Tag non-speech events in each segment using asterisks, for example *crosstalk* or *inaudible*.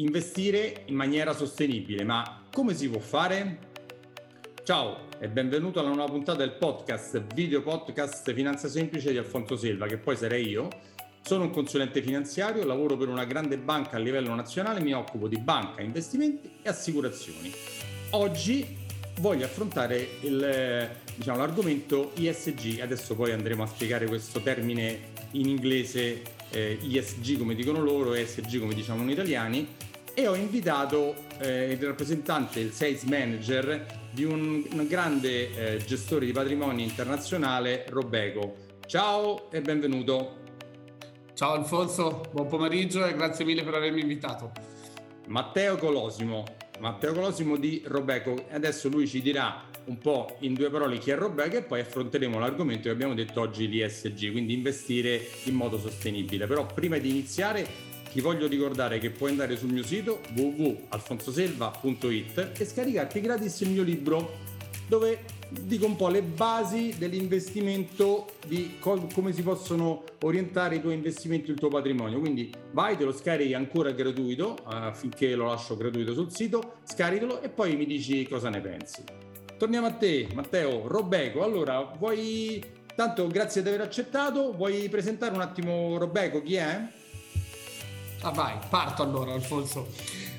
Investire in maniera sostenibile, ma come si può fare? Ciao e benvenuto alla nuova puntata del podcast, video podcast Finanza Semplice di Alfonso Selva, che poi sarei io. Sono un consulente finanziario, lavoro per una grande banca a livello nazionale, mi occupo di banca, investimenti e assicurazioni. Oggi voglio affrontare il, diciamo, l'argomento ISG, adesso poi andremo a spiegare questo termine in inglese eh, ISG come dicono loro, ESG come diciamo noi italiani, e ho invitato eh, il rappresentante, il sales manager di un, un grande eh, gestore di patrimonio internazionale, Robeco. Ciao e benvenuto. Ciao Alfonso, buon pomeriggio e grazie mille per avermi invitato. Matteo Colosimo, Matteo Colosimo di Robeco. Adesso lui ci dirà un po' in due parole chi è Robeco e poi affronteremo l'argomento che abbiamo detto oggi di ESG, quindi investire in modo sostenibile. Però prima di iniziare ti voglio ricordare che puoi andare sul mio sito www.alfonsoselva.it e scaricarti gratis il mio libro dove dico un po' le basi dell'investimento, di co- come si possono orientare i tuoi investimenti, il tuo patrimonio. Quindi vai, te lo scarichi ancora gratuito, affinché lo lascio gratuito sul sito, scaricalo e poi mi dici cosa ne pensi. Torniamo a te, Matteo, Robeco. Allora, vuoi, tanto grazie di aver accettato, vuoi presentare un attimo Robeco, chi è? Ah vai, parto allora Alfonso.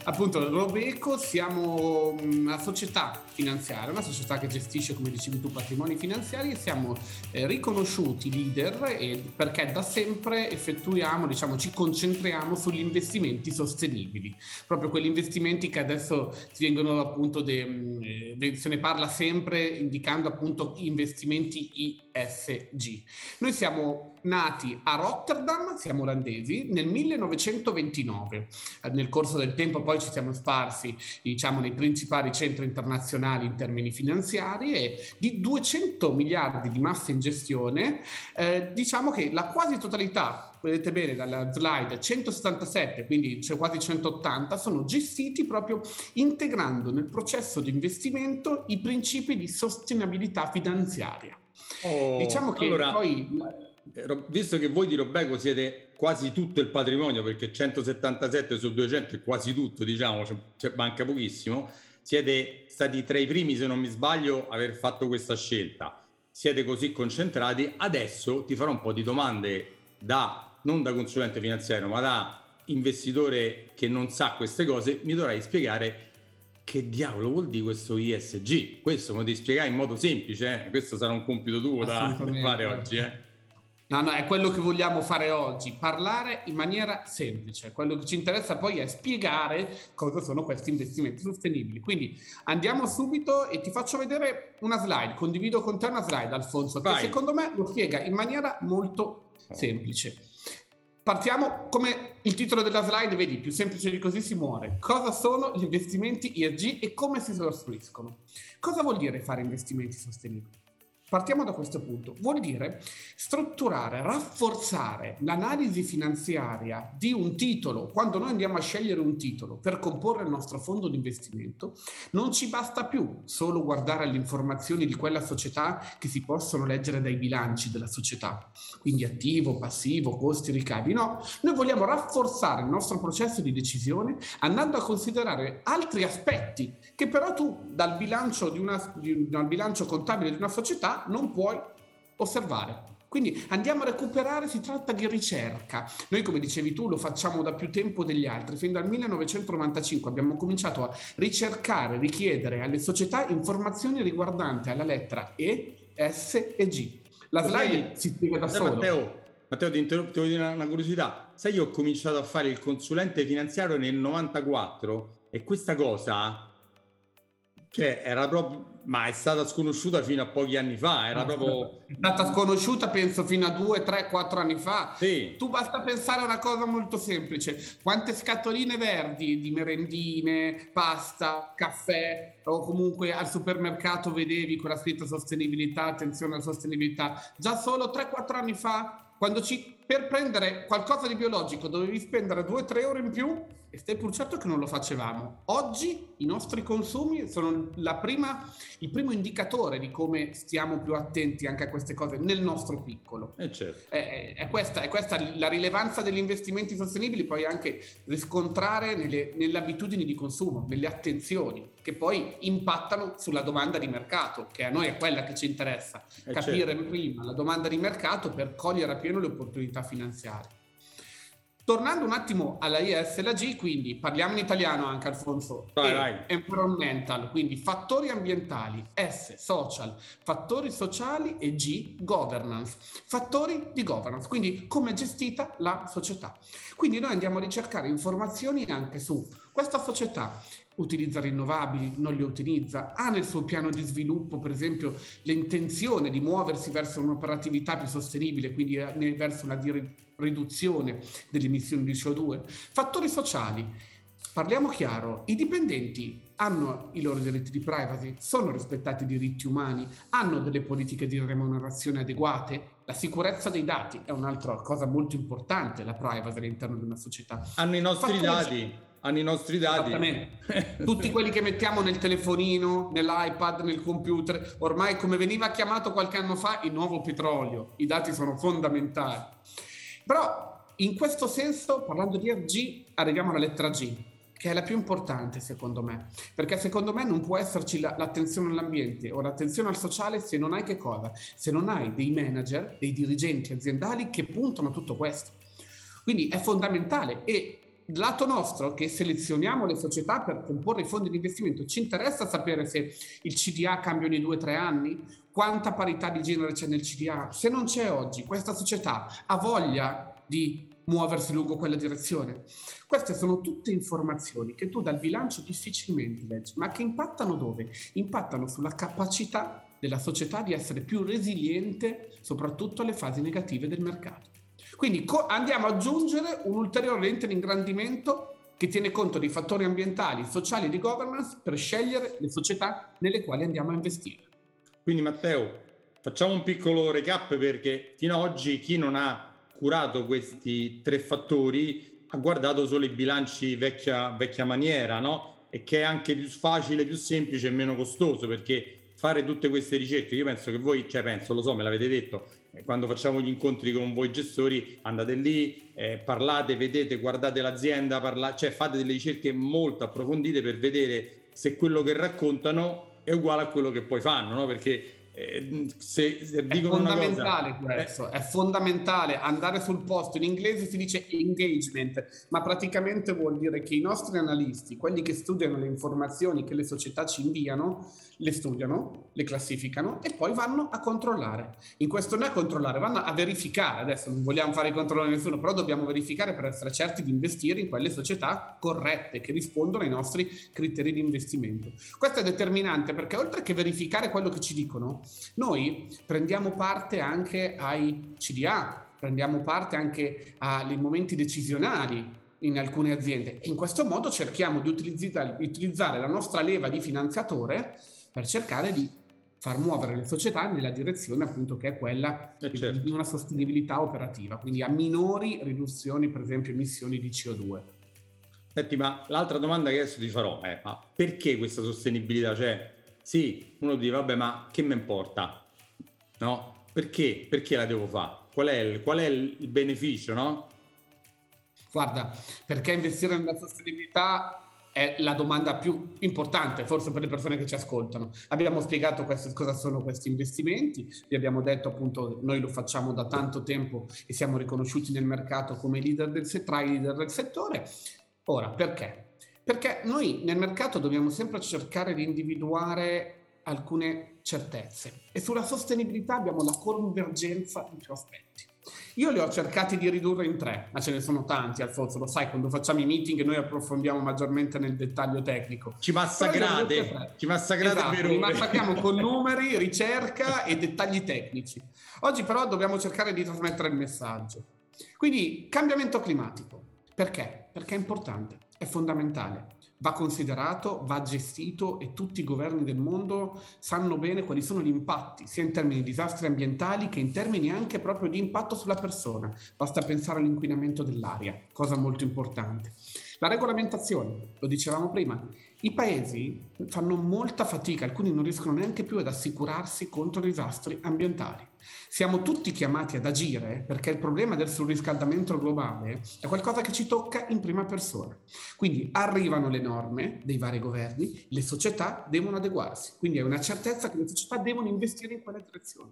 Appunto, Robeco siamo una società finanziaria, una società che gestisce, come dicevi tu, patrimoni finanziari e siamo eh, riconosciuti leader eh, perché da sempre effettuiamo, diciamo, ci concentriamo sugli investimenti sostenibili, proprio quegli investimenti che adesso si vengono appunto, de, de, se ne parla sempre indicando appunto investimenti ESG. Noi siamo nati a Rotterdam, siamo olandesi, nel 1929. Nel corso del tempo poi ci siamo sparsi diciamo, nei principali centri internazionali in termini finanziari e di 200 miliardi di massa in gestione, eh, diciamo che la quasi totalità, vedete bene dalla slide, 177, quindi c'è quasi 180, sono gestiti proprio integrando nel processo di investimento i principi di sostenibilità finanziaria. Oh, diciamo che allora... poi eh, visto che voi di Robeco siete quasi tutto il patrimonio, perché 177 su 200 è quasi tutto, diciamo, c'è, manca pochissimo, siete stati tra i primi, se non mi sbaglio, a aver fatto questa scelta. Siete così concentrati. Adesso ti farò un po' di domande da, non da consulente finanziario, ma da investitore che non sa queste cose. Mi dovrai spiegare che diavolo vuol dire questo ISG. Questo me lo devi spiegare in modo semplice. Eh? Questo sarà un compito tuo da fare oggi. Eh? No, no, è quello che vogliamo fare oggi, parlare in maniera semplice. Quello che ci interessa poi è spiegare cosa sono questi investimenti sostenibili. Quindi andiamo subito e ti faccio vedere una slide, condivido con te una slide, Alfonso, Vai. che secondo me lo spiega in maniera molto semplice. Partiamo come il titolo della slide, vedi, più semplice di così si muore. Cosa sono gli investimenti ESG e come si costruiscono? Cosa vuol dire fare investimenti sostenibili? Partiamo da questo punto. Vuol dire strutturare, rafforzare l'analisi finanziaria di un titolo. Quando noi andiamo a scegliere un titolo per comporre il nostro fondo di investimento, non ci basta più solo guardare alle informazioni di quella società che si possono leggere dai bilanci della società, quindi attivo, passivo, costi, ricavi. No, noi vogliamo rafforzare il nostro processo di decisione andando a considerare altri aspetti che però tu dal bilancio, una, di, dal bilancio contabile di una società non puoi osservare. Quindi andiamo a recuperare, si tratta di ricerca. Noi, come dicevi tu, lo facciamo da più tempo degli altri. Fin dal 1995 abbiamo cominciato a ricercare, richiedere alle società informazioni riguardanti alla lettera E, S e G. La slide si spiega da solo. Matteo, Matteo, ti interrompo, ti voglio dire una curiosità. Sai, io ho cominciato a fare il consulente finanziario nel 94 e questa cosa cioè, era proprio, ma è stata sconosciuta fino a pochi anni fa, era proprio... È stata sconosciuta penso fino a due, tre, quattro anni fa. Sì. Tu basta pensare a una cosa molto semplice, quante scatoline verdi di merendine, pasta, caffè o comunque al supermercato vedevi quella scritta sostenibilità, attenzione alla sostenibilità, già solo 3-4 anni fa, quando ci, per prendere qualcosa di biologico dovevi spendere 2-3 euro in più, e stai pur certo che non lo facevamo. Oggi i nostri consumi sono prima, il primo indicatore di come stiamo più attenti anche a queste cose nel nostro piccolo. Eh certo. è, è, questa, è, questa, la rilevanza degli investimenti sostenibili, poi anche riscontrare nelle, nelle abitudini di consumo, nelle attenzioni, che poi impattano sulla domanda di mercato, che a noi è quella che ci interessa, eh capire certo. prima la domanda di mercato per cogliere a pieno le opportunità finanziarie. Tornando un attimo alla IS e la G, quindi parliamo in italiano anche Alfonso. Vai, vai. Environmental, quindi fattori ambientali, S, social, fattori sociali e G, governance, fattori di governance, quindi come è gestita la società. Quindi noi andiamo a ricercare informazioni anche su questa società utilizza rinnovabili, non li utilizza, ha nel suo piano di sviluppo, per esempio, l'intenzione di muoversi verso un'operatività più sostenibile, quindi eh, verso una riduzione delle emissioni di CO2. Fattori sociali. Parliamo chiaro, i dipendenti hanno i loro diritti di privacy, sono rispettati i diritti umani, hanno delle politiche di remunerazione adeguate, la sicurezza dei dati è un'altra cosa molto importante, la privacy all'interno di una società. Hanno i nostri Fattori dati hanno i nostri dati. *laughs* Tutti quelli che mettiamo nel telefonino, nell'iPad, nel computer, ormai come veniva chiamato qualche anno fa il nuovo petrolio. I dati sono fondamentali. Però in questo senso, parlando di RG, arriviamo alla lettera G, che è la più importante secondo me, perché secondo me non può esserci la, l'attenzione all'ambiente o l'attenzione al sociale se non hai che cosa? Se non hai dei manager, dei dirigenti aziendali che puntano a tutto questo. Quindi è fondamentale e lato nostro che selezioniamo le società per comporre i fondi di investimento, ci interessa sapere se il CDA cambia ogni due o tre anni, quanta parità di genere c'è nel CDA. Se non c'è oggi, questa società ha voglia di muoversi lungo quella direzione. Queste sono tutte informazioni che tu dal bilancio difficilmente leggi, ma che impattano dove? Impattano sulla capacità della società di essere più resiliente soprattutto alle fasi negative del mercato. Quindi co- andiamo ad aggiungere un ulteriore lente di ingrandimento che tiene conto di fattori ambientali, sociali e di governance per scegliere le società nelle quali andiamo a investire. Quindi Matteo, facciamo un piccolo recap perché fino ad oggi chi non ha curato questi tre fattori ha guardato solo i bilanci vecchia, vecchia maniera, no? E che è anche più facile, più semplice e meno costoso perché fare tutte queste ricerche, io penso che voi, cioè penso, lo so, me l'avete detto, quando facciamo gli incontri con voi gestori andate lì, eh, parlate, vedete, guardate l'azienda, parla- cioè fate delle ricerche molto approfondite per vedere se quello che raccontano è uguale a quello che poi fanno, no? perché eh, se, se è fondamentale cosa, questo, eh. è fondamentale andare sul posto. In inglese si dice engagement, ma praticamente vuol dire che i nostri analisti, quelli che studiano le informazioni che le società ci inviano, le studiano, le classificano e poi vanno a controllare. In questo non è controllare, vanno a verificare. Adesso non vogliamo fare i controlli a nessuno, però dobbiamo verificare per essere certi di investire in quelle società corrette che rispondono ai nostri criteri di investimento. Questo è determinante perché oltre che verificare quello che ci dicono, noi prendiamo parte anche ai CDA, prendiamo parte anche ai momenti decisionali in alcune aziende e in questo modo cerchiamo di utilizzare la nostra leva di finanziatore per cercare di far muovere le società nella direzione appunto che è quella eh certo. di una sostenibilità operativa, quindi a minori riduzioni per esempio emissioni di CO2. Senti, ma l'altra domanda che adesso ti farò è ma perché questa sostenibilità? Cioè, sì, uno dice, vabbè, ma che mi importa? No? Perché? Perché la devo fare? Qual è il, qual è il beneficio, no? Guarda, perché investire nella sostenibilità è la domanda più importante, forse per le persone che ci ascoltano. Abbiamo spiegato questi, cosa sono questi investimenti, vi abbiamo detto appunto noi lo facciamo da tanto tempo e siamo riconosciuti nel mercato come leader del, tra i leader del settore. Ora, perché? Perché noi nel mercato dobbiamo sempre cercare di individuare alcune certezze e sulla sostenibilità abbiamo la convergenza di più aspetti. Io li ho cercati di ridurre in tre, ma ce ne sono tanti, Alfonso, lo sai, quando facciamo i meeting noi approfondiamo maggiormente nel dettaglio tecnico. Ci massacrate, ci massacrate esatto, per massacriamo con *laughs* numeri, ricerca e dettagli tecnici. Oggi però dobbiamo cercare di trasmettere il messaggio. Quindi, cambiamento climatico. Perché? Perché è importante è fondamentale. Va considerato, va gestito e tutti i governi del mondo sanno bene quali sono gli impatti, sia in termini di disastri ambientali che in termini anche proprio di impatto sulla persona. Basta pensare all'inquinamento dell'aria, cosa molto importante. La regolamentazione, lo dicevamo prima, i paesi fanno molta fatica, alcuni non riescono neanche più ad assicurarsi contro disastri ambientali. Siamo tutti chiamati ad agire perché il problema del surriscaldamento globale è qualcosa che ci tocca in prima persona. Quindi arrivano le norme dei vari governi, le società devono adeguarsi, quindi è una certezza che le società devono investire in quella direzione.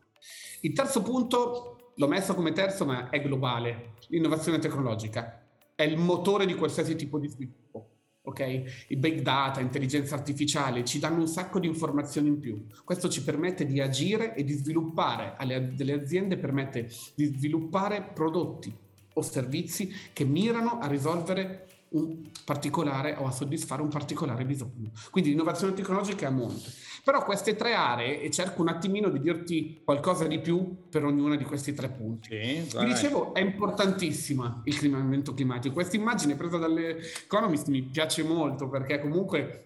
Il terzo punto, l'ho messo come terzo, ma è globale, l'innovazione tecnologica. È il motore di qualsiasi tipo di sviluppo ok? I big data, intelligenza artificiale ci danno un sacco di informazioni in più. Questo ci permette di agire e di sviluppare, alle delle aziende permette di sviluppare prodotti o servizi che mirano a risolvere un particolare o a soddisfare un particolare bisogno. Quindi l'innovazione tecnologica è a monte. Però queste tre aree, e cerco un attimino di dirti qualcosa di più per ognuna di questi tre punti. Sì, Vi dicevo, è importantissima il cambiamento climatico. Questa immagine presa dall'Economist mi piace molto perché comunque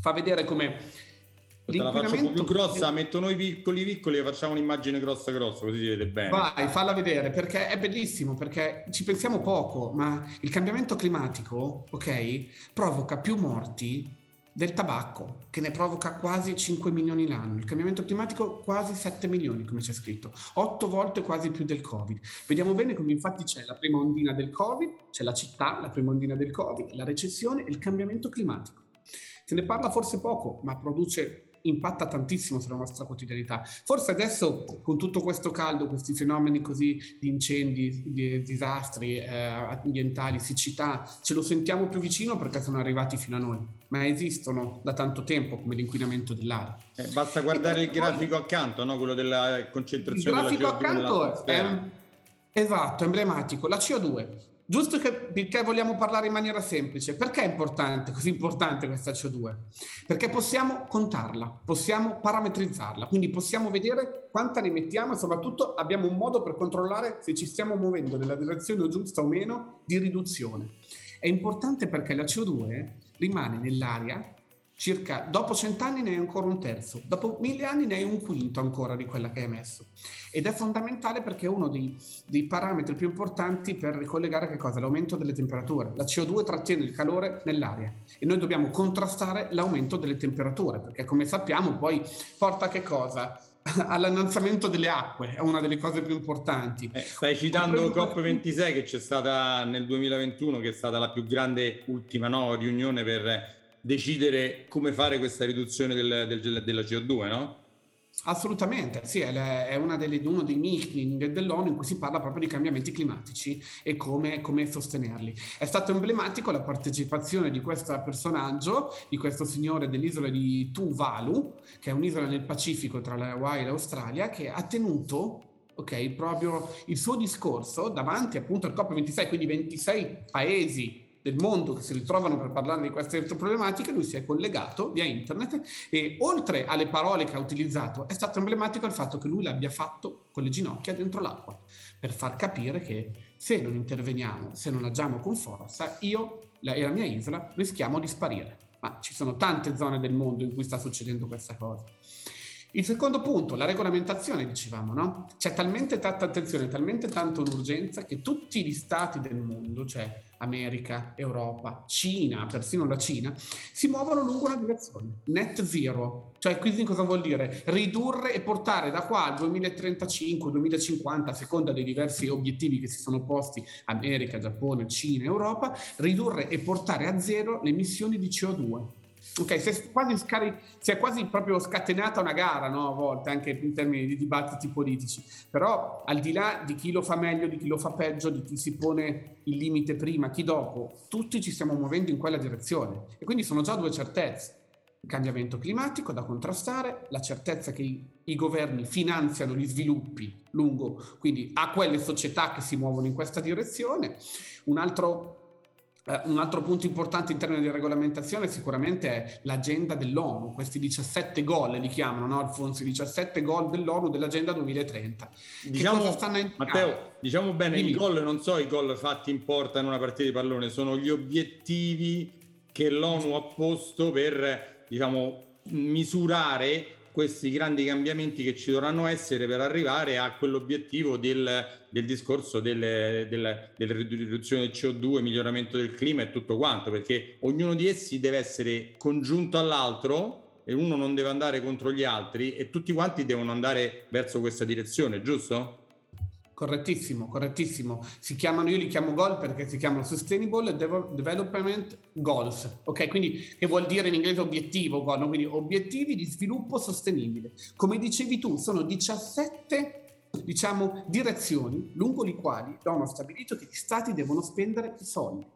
fa vedere come Te la faccio un po' più grossa, metto noi piccoli piccoli e facciamo un'immagine grossa grossa, così si vede bene. Vai, falla vedere, perché è bellissimo, perché ci pensiamo poco, ma il cambiamento climatico, ok, provoca più morti del tabacco, che ne provoca quasi 5 milioni l'anno. Il cambiamento climatico quasi 7 milioni, come c'è scritto, 8 volte quasi più del Covid. Vediamo bene come infatti c'è la prima ondina del Covid, c'è la città, la prima ondina del Covid, la recessione e il cambiamento climatico. Se ne parla forse poco, ma produce impatta tantissimo sulla nostra quotidianità. Forse adesso con tutto questo caldo, questi fenomeni così di incendi, di disastri eh, ambientali, siccità, ce lo sentiamo più vicino perché sono arrivati fino a noi, ma esistono da tanto tempo come l'inquinamento dell'aria. Eh, basta guardare il grafico accanto, no? quello della concentrazione il grafico accanto è esatto, emblematico. La CO2 Giusto che, perché vogliamo parlare in maniera semplice. Perché è importante, così importante questa CO2? Perché possiamo contarla, possiamo parametrizzarla, quindi possiamo vedere quanta ne mettiamo e soprattutto abbiamo un modo per controllare se ci stiamo muovendo nella direzione giusta o meno di riduzione. È importante perché la CO2 rimane nell'aria circa dopo cent'anni ne hai ancora un terzo, dopo mille anni ne hai un quinto ancora di quella che hai messo. Ed è fondamentale perché è uno dei, dei parametri più importanti per ricollegare che cosa? L'aumento delle temperature. La CO2 trattiene il calore nell'aria e noi dobbiamo contrastare l'aumento delle temperature, perché come sappiamo poi porta a che cosa? *laughs* all'annalzamento delle acque, è una delle cose più importanti. Eh, stai citando COP26 che c'è stata nel 2021, che è stata la più grande ultima no, riunione per decidere come fare questa riduzione del, del, della CO2, no? Assolutamente, sì, è delle, uno dei meeting dell'ONU in cui si parla proprio di cambiamenti climatici e come, come, sostenerli. È stato emblematico la partecipazione di questo personaggio, di questo signore dell'isola di Tuvalu, che è un'isola nel Pacifico tra le Hawaii e l'Australia, che ha tenuto ok, proprio il suo discorso davanti appunto al COP26, quindi 26 paesi del mondo che si ritrovano per parlare di queste problematiche, lui si è collegato via internet e oltre alle parole che ha utilizzato è stato emblematico il fatto che lui l'abbia fatto con le ginocchia dentro l'acqua, per far capire che se non interveniamo, se non agiamo con forza, io e la mia isola rischiamo di sparire. Ma ci sono tante zone del mondo in cui sta succedendo questa cosa. Il secondo punto, la regolamentazione, dicevamo, no? C'è talmente tanta attenzione, talmente tanta un'urgenza che tutti gli stati del mondo, cioè America, Europa, Cina, persino la Cina, si muovono lungo una direzione, net zero. Cioè, quindi cosa vuol dire? Ridurre e portare da qua al 2035, 2050, a seconda dei diversi obiettivi che si sono posti America, Giappone, Cina, Europa, ridurre e portare a zero le emissioni di CO2 Ok, si è, quasi scari- si è quasi proprio scatenata una gara, no? A volte, anche in termini di dibattiti politici. Però, al di là di chi lo fa meglio, di chi lo fa peggio, di chi si pone il limite prima, chi dopo, tutti ci stiamo muovendo in quella direzione. E quindi sono già due certezze. Il cambiamento climatico da contrastare, la certezza che i, i governi finanziano gli sviluppi lungo, quindi a quelle società che si muovono in questa direzione. Un altro Uh, un altro punto importante in termini di regolamentazione sicuramente è l'agenda dell'ONU, questi 17 goal li chiamano, no Alfonso? I 17 goal dell'ONU dell'agenda 2030. Diciamo, Matteo, diciamo bene, Dimmi. i goal non so i goal fatti in porta in una partita di pallone, sono gli obiettivi che l'ONU ha posto per, diciamo, misurare questi grandi cambiamenti che ci dovranno essere per arrivare a quell'obiettivo del, del discorso delle, delle, delle riduzione del CO2, miglioramento del clima e tutto quanto, perché ognuno di essi deve essere congiunto all'altro e uno non deve andare contro gli altri e tutti quanti devono andare verso questa direzione, giusto? Correttissimo, correttissimo. Si chiamano, io li chiamo goal perché si chiamano Sustainable Development Goals, ok? Quindi che vuol dire in inglese obiettivo, goal, no? quindi obiettivi di sviluppo sostenibile. Come dicevi tu, sono 17 diciamo direzioni lungo le quali l'ONU ha stabilito che gli stati devono spendere soldi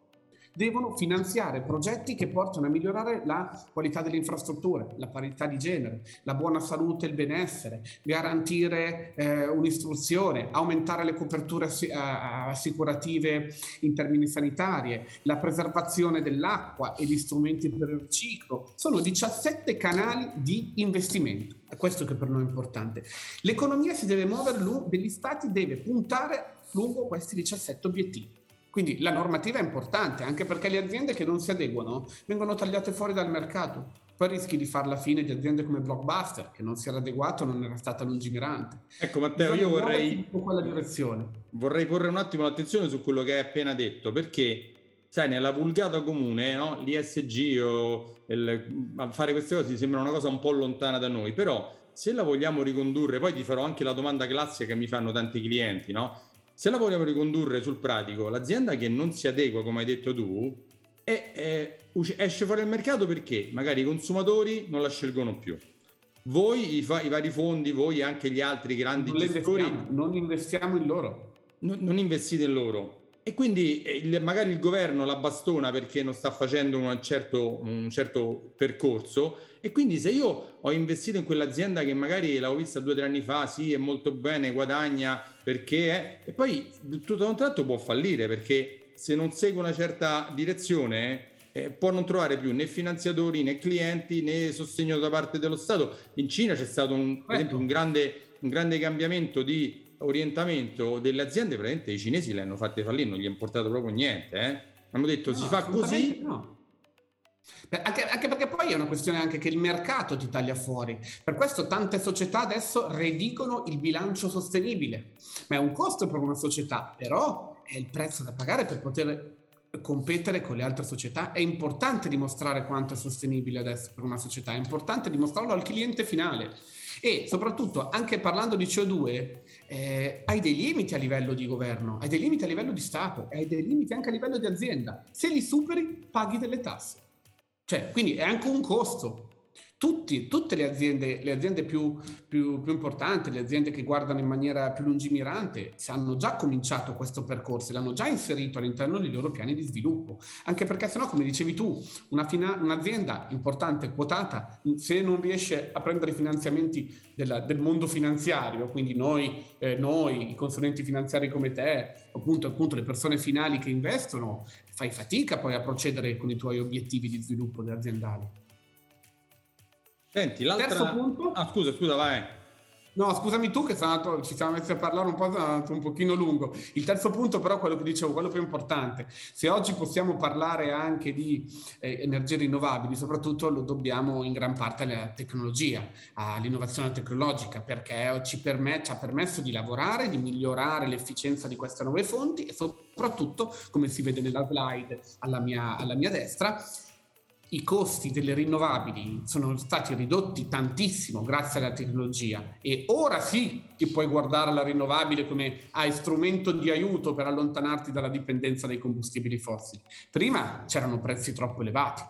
devono finanziare progetti che portano a migliorare la qualità delle infrastrutture, la parità di genere, la buona salute e il benessere, garantire eh, un'istruzione, aumentare le coperture ass- assicurative in termini sanitari, la preservazione dell'acqua e gli strumenti per il riciclo. Sono 17 canali di investimento. È questo che per noi è importante. L'economia si deve muovere, degli stati deve puntare lungo questi 17 obiettivi. Quindi la normativa è importante anche perché le aziende che non si adeguano vengono tagliate fuori dal mercato. Poi rischi di fare la fine di aziende come Blockbuster, che non si era adeguato, non era stata lungimirante. Ecco Matteo, Bisogna io vorrei, quella direzione. vorrei porre un attimo l'attenzione su quello che hai appena detto, perché sai, nella vulgata comune, no? l'ISG o il, fare queste cose sembra una cosa un po' lontana da noi, però se la vogliamo ricondurre, poi ti farò anche la domanda classica che mi fanno tanti clienti, no? Se la vogliamo ricondurre sul pratico, l'azienda che non si adegua, come hai detto tu, è, è, esce fuori dal mercato perché magari i consumatori non la scelgono più. Voi, i, fa, i vari fondi, voi e anche gli altri grandi non gestori... Non investiamo in loro. Non, non investite in loro. E quindi eh, il, magari il governo la bastona perché non sta facendo un certo, un certo percorso. E quindi se io ho investito in quell'azienda che magari l'avevo vista due o tre anni fa, sì, è molto bene, guadagna perché è, e poi tutto da un tratto può fallire perché se non segue una certa direzione eh, può non trovare più né finanziatori né clienti né sostegno da parte dello Stato. In Cina c'è stato un, esempio un grande, un grande cambiamento di orientamento delle aziende, praticamente i cinesi le hanno fatte fallire, non gli hanno portato proprio niente. Eh? Hanno detto no, si fa così. No anche, anche, perché poi è una questione anche che il mercato ti taglia fuori. Per questo tante società adesso redigono il bilancio sostenibile. Ma è un costo per una società, però è il prezzo da pagare per poter competere con le altre società. È importante dimostrare quanto è sostenibile adesso per una società, è importante dimostrarlo al cliente finale. E soprattutto, anche parlando di CO2, eh, hai dei limiti a livello di governo, hai dei limiti a livello di Stato, hai dei limiti anche a livello di azienda. Se li superi, paghi delle tasse. Cioè, quindi è anche un costo. Tutti, tutte le aziende, le aziende più, più, più, importanti, le aziende che guardano in maniera più lungimirante, hanno già cominciato questo percorso, l'hanno già inserito all'interno dei loro piani di sviluppo. Anche perché sennò, come dicevi tu, fina, un'azienda importante, quotata, se non riesce a prendere finanziamenti della, del mondo finanziario, quindi noi, eh, noi, i consulenti finanziari come te, appunto, appunto le persone finali che investono, fai fatica poi a procedere con i tuoi obiettivi di sviluppo aziendali. Senti, l'altra... Terzo punto... Ah, scusa, scusa, vai. No, scusami tu che andato, ci siamo messi a parlare un po', un pochino lungo. Il terzo punto però, quello che dicevo, quello più importante, se oggi possiamo parlare anche di eh, energie rinnovabili, soprattutto lo dobbiamo in gran parte alla tecnologia, all'innovazione tecnologica, perché ci, permet- ci ha permesso di lavorare, di migliorare l'efficienza di queste nuove fonti e soprattutto, come si vede nella slide alla mia, alla mia destra, i costi delle rinnovabili sono stati ridotti tantissimo grazie alla tecnologia e ora sì che puoi guardare la rinnovabile come hai strumento di aiuto per allontanarti dalla dipendenza dai combustibili fossili. Prima c'erano prezzi troppo elevati.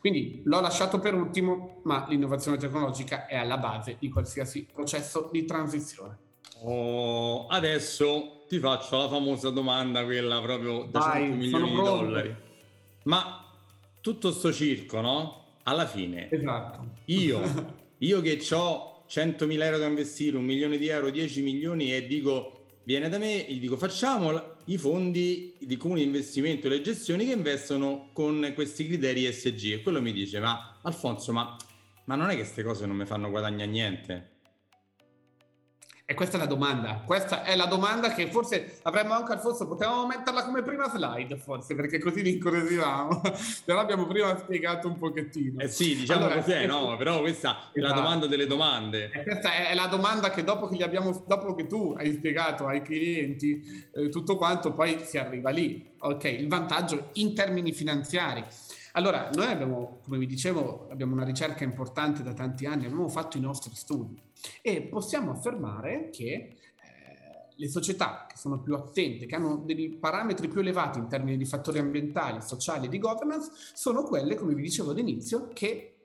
Quindi l'ho lasciato per ultimo, ma l'innovazione tecnologica è alla base di qualsiasi processo di transizione. Oh, adesso ti faccio la famosa domanda, quella proprio da 100 milioni di dollari. Ma tutto sto circo, no? Alla fine, esatto. io, *laughs* io che ho 100.000 euro da investire, un milione di euro, 10 milioni e dico viene da me, gli dico facciamo i fondi di comune investimento e le gestioni che investono con questi criteri SG e quello mi dice ma Alfonso ma, ma non è che queste cose non mi fanno guadagnare niente? E questa è la domanda, questa è la domanda che forse avremmo anche al forse, potevamo metterla come prima slide forse, perché così li incuriosivamo, *laughs* però abbiamo prima spiegato un pochettino. Eh sì, diciamo allora, così, no? Però questa è la esatto. domanda delle domande. E questa è la domanda che dopo che, gli abbiamo, dopo che tu hai spiegato ai clienti eh, tutto quanto, poi si arriva lì. Ok, il vantaggio in termini finanziari. Allora, noi abbiamo, come vi dicevo, abbiamo una ricerca importante da tanti anni, abbiamo fatto i nostri studi e possiamo affermare che eh, le società che sono più attente, che hanno dei parametri più elevati in termini di fattori ambientali, sociali e di governance, sono quelle, come vi dicevo all'inizio, che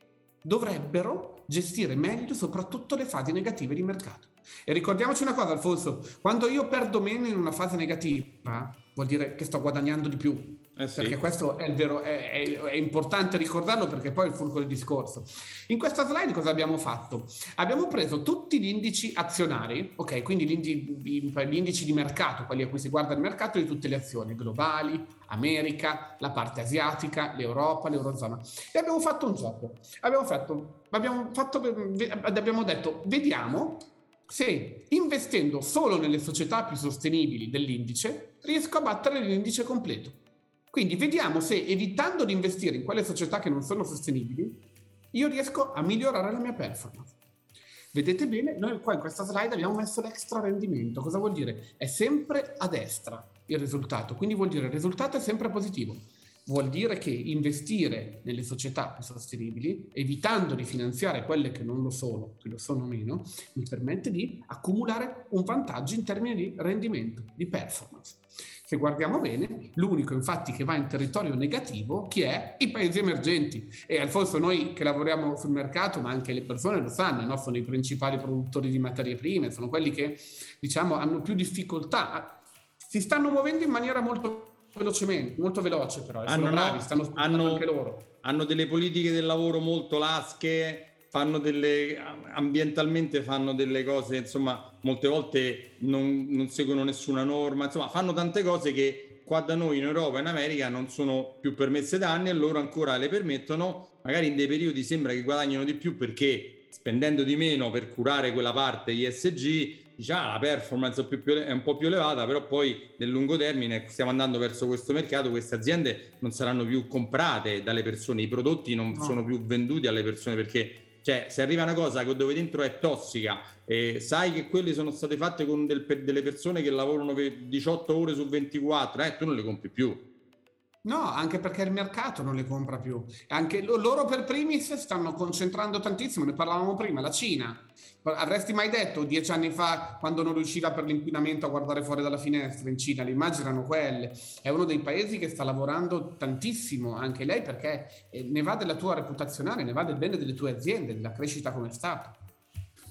dovrebbero gestire meglio soprattutto le fasi negative di mercato. E ricordiamoci una cosa, Alfonso, quando io perdo meno in una fase negativa, vuol dire che sto guadagnando di più. Eh sì. Perché questo è, vero, è, è, è, importante ricordarlo perché poi è il fulcro del discorso. In questa slide cosa abbiamo fatto? Abbiamo preso tutti gli indici azionari, ok, quindi gli, gli indici di mercato, quelli a cui si guarda il mercato di tutte le azioni globali, America, la parte asiatica, l'Europa, l'Eurozona. E abbiamo fatto un gioco. Abbiamo, fatto, abbiamo, fatto, abbiamo detto, vediamo se investendo solo nelle società più sostenibili dell'indice riesco a battere l'indice completo. Quindi vediamo se evitando di investire in quelle società che non sono sostenibili, io riesco a migliorare la mia performance. Vedete bene, noi qua in questa slide abbiamo messo l'extra rendimento. Cosa vuol dire? È sempre a destra il risultato, quindi vuol dire il risultato è sempre positivo. Vuol dire che investire nelle società più sostenibili, evitando di finanziare quelle che non lo sono, che lo sono meno, mi permette di accumulare un vantaggio in termini di rendimento, di performance. Se guardiamo bene, l'unico infatti che va in territorio negativo chi è? I paesi emergenti. E Alfonso, noi che lavoriamo sul mercato, ma anche le persone lo sanno, no? sono i principali produttori di materie prime, sono quelli che diciamo hanno più difficoltà. Si stanno muovendo in maniera molto velocemente, molto veloce però, hanno, bravi, stanno hanno, anche loro. Hanno delle politiche del lavoro molto lasche, fanno delle ambientalmente fanno delle cose insomma molte volte non, non, seguono nessuna norma insomma fanno tante cose che qua da noi in Europa e in America non sono più permesse da anni e loro ancora le permettono magari in dei periodi sembra che guadagnino di più perché spendendo di meno per curare quella parte ISG diciamo la performance è, un po' più elevata, però poi nel lungo termine stiamo andando verso questo mercato, queste aziende non saranno più comprate dalle persone, i prodotti non no. sono più venduti alle persone perché cioè, se arriva una cosa dove dentro è tossica e sai che quelle sono state fatte con del, delle persone che lavorano per 18 ore su 24, eh, tu non le compri più. No, anche perché il mercato non le compra più. Anche loro per primis stanno concentrando tantissimo, ne parlavamo prima, la Cina. Avresti mai detto dieci anni fa, quando non riusciva per l'inquinamento a guardare fuori dalla finestra in Cina, le immagini erano quelle. È uno dei paesi che sta lavorando tantissimo, anche lei, perché eh, ne va della tua reputazionale, ne va del bene delle tue aziende, della crescita come Stato.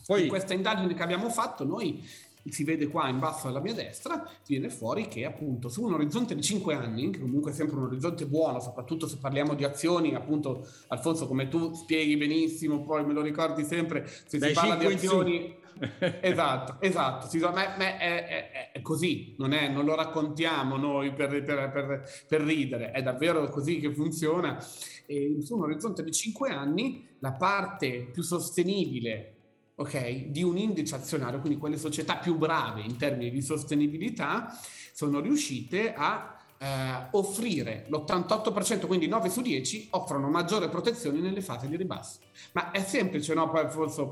Poi, in questa indagine che abbiamo fatto, noi si vede qua in basso alla mia destra, viene fuori che appunto su un orizzonte di 5 anni, che comunque è sempre un orizzonte buono, soprattutto se parliamo di azioni, appunto Alfonso come tu spieghi benissimo, poi me lo ricordi sempre, se Dai si parla di azioni... *laughs* esatto, esatto, si, ma, ma è, è, è, così, non, è, non, lo raccontiamo noi per, per, per, per, ridere, è davvero così che funziona. E su un orizzonte di 5 anni la parte più sostenibile ok, di un indice azionario, quindi quelle società più brave in termini di sostenibilità, sono riuscite a eh, offrire l'88%, quindi 9 su 10, offrono maggiore protezione nelle fasi di ribasso. Ma è semplice, no? Poi forse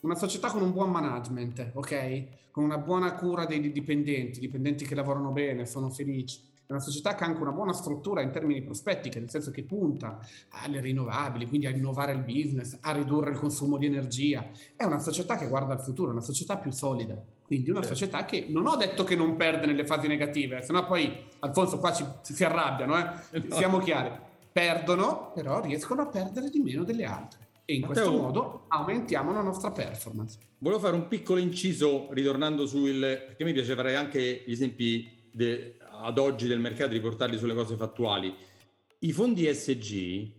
una società con un buon management, ok? Con una buona cura dei dipendenti, dipendenti che lavorano bene, sono felici una società che ha anche una buona struttura in termini prospettiche, nel senso che punta alle rinnovabili, quindi a rinnovare il business, a ridurre il consumo di energia. È una società che guarda al futuro, è una società più solida. Quindi una certo. società che non ho detto che non perde nelle fasi negative, sennò poi Alfonso qua ci, si arrabbiano, eh? siamo chiari. Perdono, però riescono a perdere di meno delle altre e in Matteo, questo modo aumentiamo la nostra performance. Volevo fare un piccolo inciso ritornando sul perché mi piace fare anche gli esempi de, ad oggi del mercato di portarli sulle cose fattuali. I fondi SG,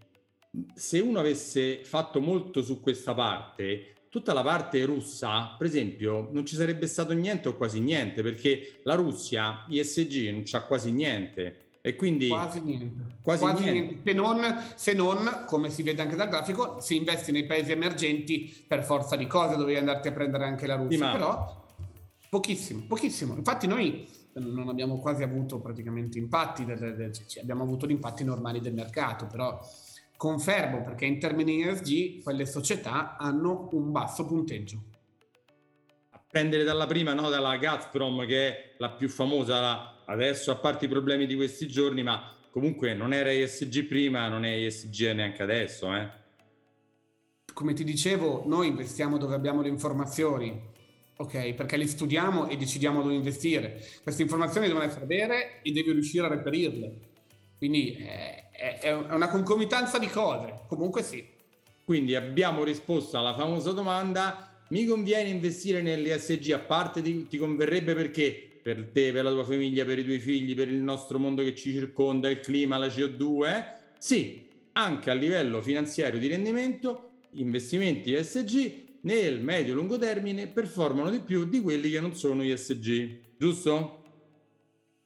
se uno avesse fatto molto su questa parte, tutta la parte russa, per esempio, non ci sarebbe stato niente o quasi niente, perché la Russia, ISG, non c'ha quasi niente. E quindi quasi niente. Quasi, quasi niente. niente. Se, non, se, non, come si vede anche dal grafico, si investe nei paesi emergenti per forza di cose, dovevi andarti a prendere anche la Russia. Sì, ma... Però Pochissimo, pochissimo. Infatti noi non abbiamo quasi avuto praticamente impatti, del, del, cioè abbiamo avuto gli impatti normali del mercato, però confermo perché in termini ESG quelle società hanno un basso punteggio. A prendere dalla prima, no, dalla Gazprom che è la più famosa adesso, a parte i problemi di questi giorni, ma comunque non era ESG prima, non è ESG neanche adesso. Eh. Come ti dicevo, noi investiamo dove abbiamo le informazioni, ok? Perché le studiamo e decidiamo dove investire. Queste informazioni devono essere vere e devi riuscire a reperirle. Quindi è, è una concomitanza di cose. Comunque sì. Quindi abbiamo risposto alla famosa domanda: mi conviene investire nell'ESG? A parte ti, ti converrebbe perché? Per te, per la tua famiglia, per i tuoi figli, per il nostro mondo che ci circonda, il clima, la CO2? Sì, anche a livello finanziario di rendimento, investimenti ESG nel medio-lungo termine performano di più di quelli che non sono ISG, giusto?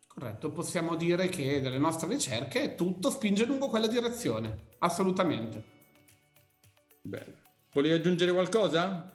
Corretto, possiamo dire che dalle nostre ricerche tutto spinge lungo quella direzione, assolutamente. Bene. Volevi aggiungere qualcosa?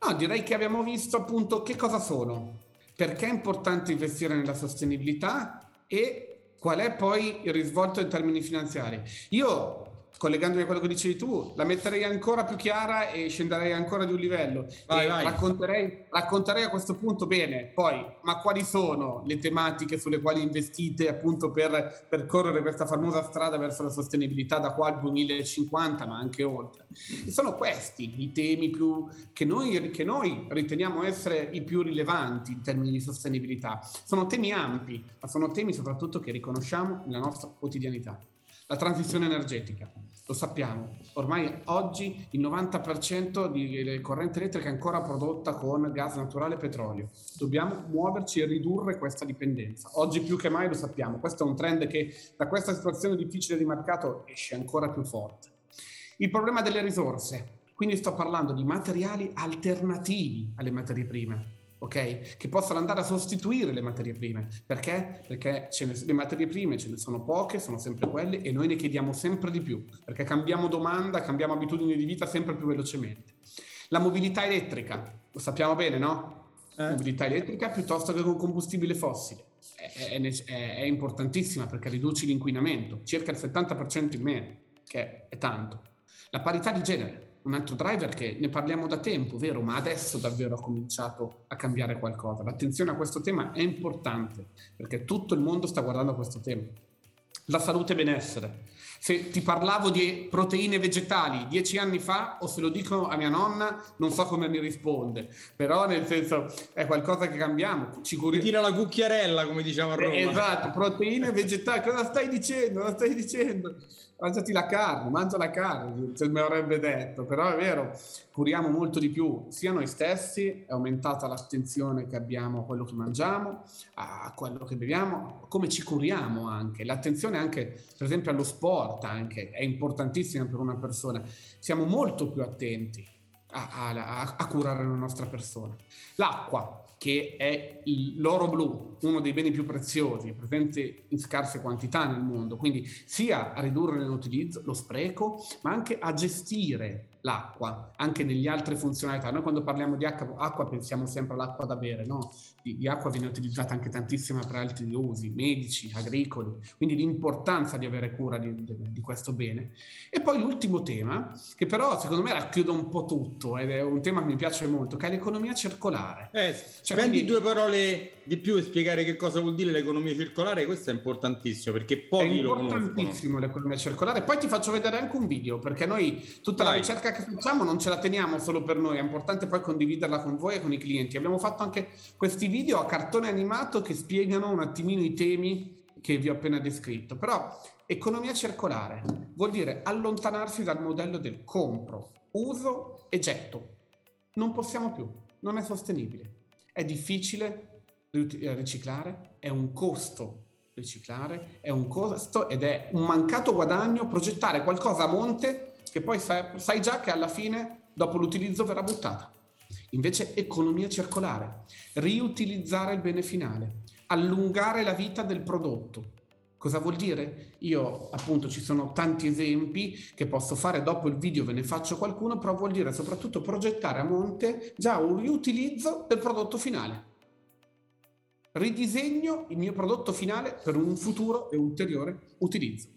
No, direi che abbiamo visto appunto che cosa sono, perché è importante investire nella sostenibilità e qual è poi il risvolto in termini finanziari. Io collegandomi a quello che dicevi tu, la metterei ancora più chiara e scenderei ancora di un livello. Vai, vai. Racconterei, racconterei, a questo punto bene, poi, ma quali sono le tematiche sulle quali investite appunto per percorrere questa famosa strada verso la sostenibilità da qua al 2050, ma anche oltre? E sono questi i temi più, che, noi, che noi riteniamo essere i più rilevanti in termini di sostenibilità. Sono temi ampi, ma sono temi soprattutto che riconosciamo nella nostra quotidianità. La transizione energetica, lo sappiamo, ormai oggi il 90% di corrente elettrica è ancora prodotta con gas naturale e petrolio. Dobbiamo muoverci e ridurre questa dipendenza. Oggi più che mai lo sappiamo, questo è un trend che da questa situazione difficile di mercato esce ancora più forte. Il problema delle risorse, quindi sto parlando di materiali alternativi alle materie prime ok? Che possano andare a sostituire le materie prime. Perché? Perché ne, le materie prime ce ne sono poche, sono sempre quelle e noi ne chiediamo sempre di più, perché cambiamo domanda, cambiamo abitudini di vita sempre più velocemente. La mobilità elettrica, lo sappiamo bene, no? Eh. Mobilità elettrica piuttosto che con combustibile fossile. È, è, è, importantissima perché riduce l'inquinamento, circa il 70% in meno, che è tanto. La parità di genere un altro driver che ne parliamo da tempo, vero, ma adesso davvero ha cominciato a cambiare qualcosa. L'attenzione a questo tema è importante perché tutto il mondo sta guardando questo tema. La salute e benessere. Se ti parlavo di proteine vegetali dieci anni fa o se lo dico a mia nonna, non so come mi risponde, però nel senso è qualcosa che cambiamo. Ci curi- tira la cucchiarella, come diciamo a Roma. Esatto, proteine vegetali, cosa stai dicendo? Cosa stai dicendo? mangiati la carne, mangia la carne, se mi avrebbe detto, però è vero, curiamo molto di più sia noi stessi, è aumentata l'attenzione che abbiamo a quello che mangiamo, a quello che beviamo, come ci curiamo anche, l'attenzione anche per esempio allo sport anche, è importantissima per una persona, siamo molto più attenti a, a, a curare la nostra persona. L'acqua, che è l'oro blu, uno dei beni più preziosi, presente in scarse quantità nel mondo, quindi sia a ridurre l'utilizzo, lo spreco, ma anche a gestire l'acqua, anche nelle altre funzionalità. Noi quando parliamo di acqua, acqua pensiamo sempre all'acqua da bere, no? Di, di, acqua viene utilizzata anche tantissima per altri usi, medici, agricoli, quindi l'importanza di avere cura di, di, questo bene. E poi l'ultimo tema, che però secondo me racchiude un po' tutto, ed è un tema che mi piace molto, che è l'economia circolare. Eh, cioè, prendi quindi, due parole di più e spiegare che cosa vuol dire l'economia circolare, questo è importantissimo, perché pochi lo conoscono. È importantissimo l'economia circolare. Poi ti faccio vedere anche un video, perché noi tutta Vai. la ricerca che facciamo non ce la teniamo solo per noi, è importante poi condividerla con voi e con i clienti. Abbiamo fatto anche questi video a cartone animato che spiegano un attimino i temi che vi ho appena descritto. Però economia circolare vuol dire allontanarsi dal modello del compro, uso e getto. Non possiamo più, non è sostenibile. È difficile riciclare, è un costo riciclare, è un costo ed è un mancato guadagno progettare qualcosa a monte che poi sai, sai già che alla fine, dopo l'utilizzo, verrà buttata. Invece economia circolare, riutilizzare il bene finale, allungare la vita del prodotto. Cosa vuol dire? Io appunto ci sono tanti esempi che posso fare dopo il video, ve ne faccio qualcuno, però vuol dire soprattutto progettare a monte già un riutilizzo del prodotto finale. ridisegno il mio prodotto finale per un futuro e ulteriore utilizzo.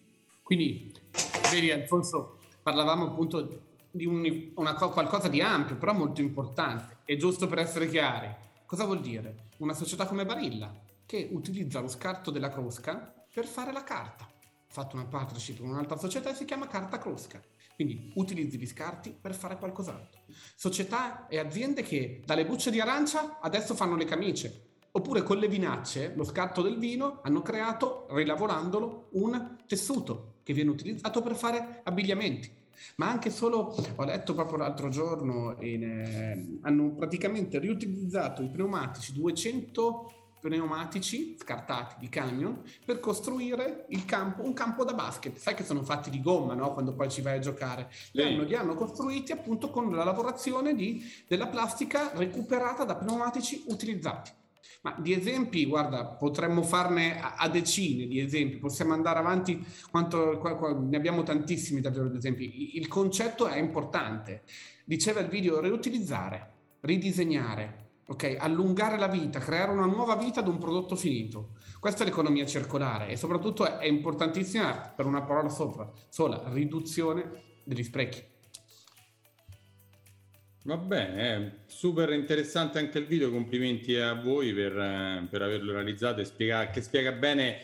Quindi, vedi Alfonso, parlavamo appunto di un, una, qualcosa di ampio, però molto importante. E giusto per essere chiari, cosa vuol dire? Una società come Barilla, che utilizza lo scarto della crosca per fare la carta. Ha fatto una partnership con un'altra società e si chiama Carta Crosca. Quindi utilizzi gli scarti per fare qualcos'altro. Società e aziende che dalle bucce di arancia adesso fanno le camicie, Oppure con le vinacce, lo scatto del vino, hanno creato, rilavorandolo, un tessuto che viene utilizzato per fare abbigliamenti. Ma anche solo, ho letto proprio l'altro giorno, in, eh, hanno praticamente riutilizzato i pneumatici, 200 pneumatici scartati di camion per costruire il campo, un campo da basket. Sai che sono fatti di gomma, no? Quando poi ci vai a giocare. Li, hanno, li hanno costruiti appunto con la lavorazione di, della plastica recuperata da pneumatici utilizzati. Ma di esempi, guarda, potremmo farne a, decine di esempi, possiamo andare avanti, quanto, qua, qua, ne abbiamo tantissimi davvero di esempi. Il concetto è importante. Diceva il video, riutilizzare, ridisegnare, ok? Allungare la vita, creare una nuova vita ad un prodotto finito. Questa è l'economia circolare e soprattutto è, è importantissima per una parola sopra, sola, riduzione degli sprechi. Va bene, super interessante anche il video, complimenti a voi per, eh, per averlo realizzato e spiega, che spiega bene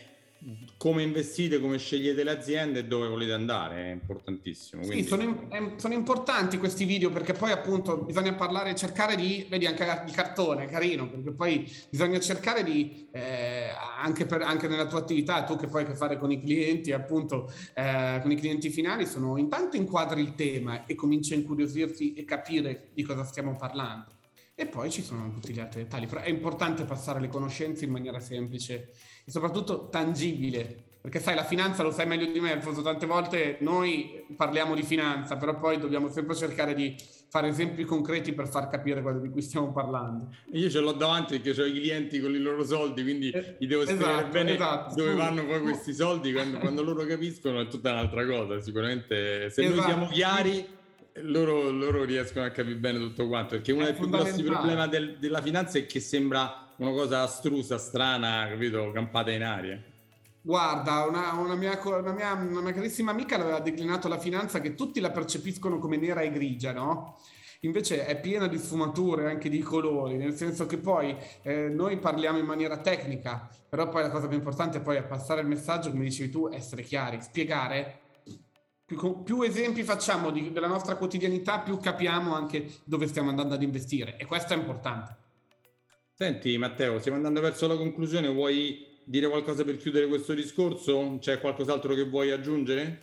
come investite, come scegliete le aziende e dove volete andare, è importantissimo. Quindi... Sì, sono, sono, importanti questi video perché poi appunto bisogna parlare, cercare di, vedi anche il cartone, carino, perché poi bisogna cercare di, eh, anche, per, anche, nella tua attività, tu che poi hai a che fare con i clienti, appunto eh, con i clienti finali, sono intanto inquadri il tema e cominci a incuriosirti e capire di cosa stiamo parlando. E poi ci sono tutti gli altri dettagli, però è importante passare le conoscenze in maniera semplice e soprattutto tangibile, perché sai, la finanza lo sai meglio di me, Alfonso, tante volte noi parliamo di finanza, però poi dobbiamo sempre cercare di fare esempi concreti per far capire quello di cui stiamo parlando. Io ce l'ho davanti perché ho i clienti con i loro soldi, quindi eh, gli devo spiegare esatto, bene esatto. dove vanno poi questi *laughs* soldi, quando, quando, loro capiscono è tutta un'altra cosa, sicuramente se esatto. noi siamo chiari loro, loro, riescono a capire bene tutto quanto perché uno dei più grossi problemi del, della finanza è che sembra una cosa astrusa, strana, capito, campata in aria. Guarda, una, una, mia, una, mia, una mia carissima amica aveva declinato la finanza che tutti la percepiscono come nera e grigia, no? invece è piena di sfumature, anche di colori, nel senso che poi eh, noi parliamo in maniera tecnica, però poi la cosa più importante poi è passare il messaggio, come dicevi tu, essere chiari, spiegare più, più esempi facciamo di, della nostra quotidianità, più capiamo anche dove stiamo andando ad investire e questo è importante. Senti Matteo, stiamo andando verso la conclusione, vuoi dire qualcosa per chiudere questo discorso? C'è qualcos'altro che vuoi aggiungere?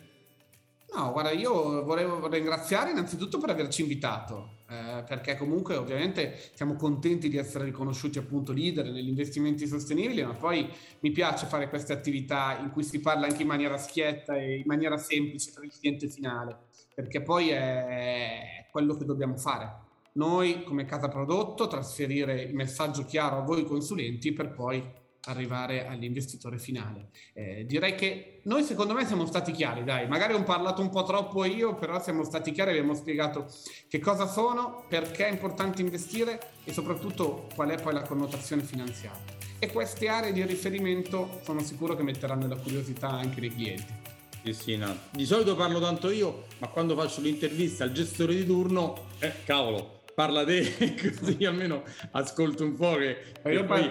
No, guarda, io volevo ringraziare innanzitutto per averci invitato, eh, perché comunque ovviamente siamo contenti di essere riconosciuti appunto leader negli investimenti sostenibili, ma poi mi piace fare queste attività in cui si parla anche in maniera schietta e in maniera semplice per il cliente finale, perché poi è quello che dobbiamo fare. Noi come casa prodotto trasferire il messaggio chiaro a voi consulenti per poi arrivare all'investitore finale. Eh, direi che noi secondo me siamo stati chiari, dai, magari ho parlato un po' troppo io, però siamo stati chiari, abbiamo spiegato che cosa sono, perché è importante investire e soprattutto qual è poi la connotazione finanziaria. E queste aree di riferimento sono sicuro che metteranno la curiosità anche nei clienti. Sì, sì, no. Di solito parlo tanto io, ma quando faccio l'intervista al gestore di turno, eh, cavolo, parla te, *laughs* così almeno ascolto un po' che... Io poi...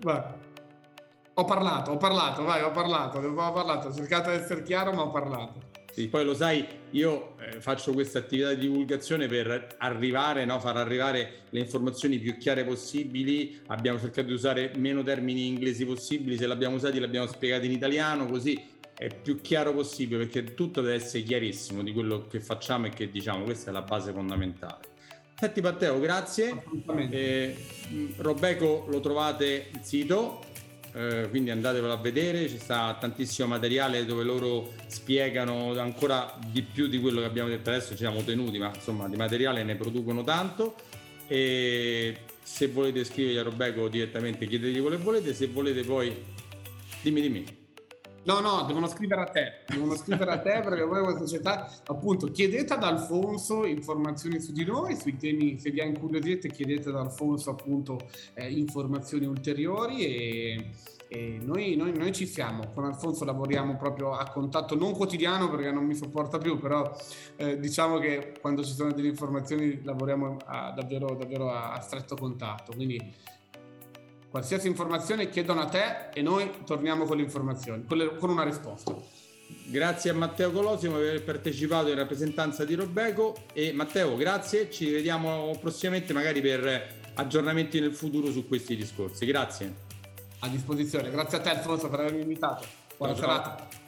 Vai. Ho parlato, ho parlato, vai, ho parlato, ho parlato, ho cercato di essere chiaro, ma ho parlato. Sì, poi lo sai, io eh, faccio questa attività di divulgazione per arrivare, no, far arrivare le informazioni più chiare possibili. Abbiamo cercato di usare meno termini inglesi possibili, se l'abbiamo usati l'abbiamo spiegati in italiano, così è più chiaro possibile perché tutto deve essere chiarissimo di quello che facciamo e che diciamo, questa è la base fondamentale. Senti Matteo, grazie. Eh, Robeco lo trovate il sito eh, quindi andatevelo a vedere, ci sta tantissimo materiale dove loro spiegano ancora di più di quello che abbiamo detto adesso, ci siamo tenuti, ma insomma di materiale ne producono tanto e se volete scrivergli a Robeco direttamente chiedetegli quello che volete, se volete poi dimmi dimmi. No, no, devono scrivere a te, devono scrivere a te perché voi questa società, appunto, chiedete ad Alfonso informazioni su di noi, sui temi, se vi ha incuriosite chiedete ad Alfonso appunto eh, informazioni ulteriori e, e noi, noi, noi, ci siamo, con Alfonso lavoriamo proprio a contatto non quotidiano perché non mi sopporta più, però eh, diciamo che quando ci sono delle informazioni lavoriamo a, davvero, davvero a stretto contatto, quindi Qualsiasi informazione chiedono a te e noi torniamo con le informazioni, con, le, con una risposta. Grazie a Matteo Colosimo per aver partecipato in rappresentanza di Robeco e Matteo grazie, ci vediamo prossimamente magari per aggiornamenti nel futuro su questi discorsi. Grazie. A disposizione, grazie a te Alfonso per avermi invitato. Buona ciao, serata. Ciao.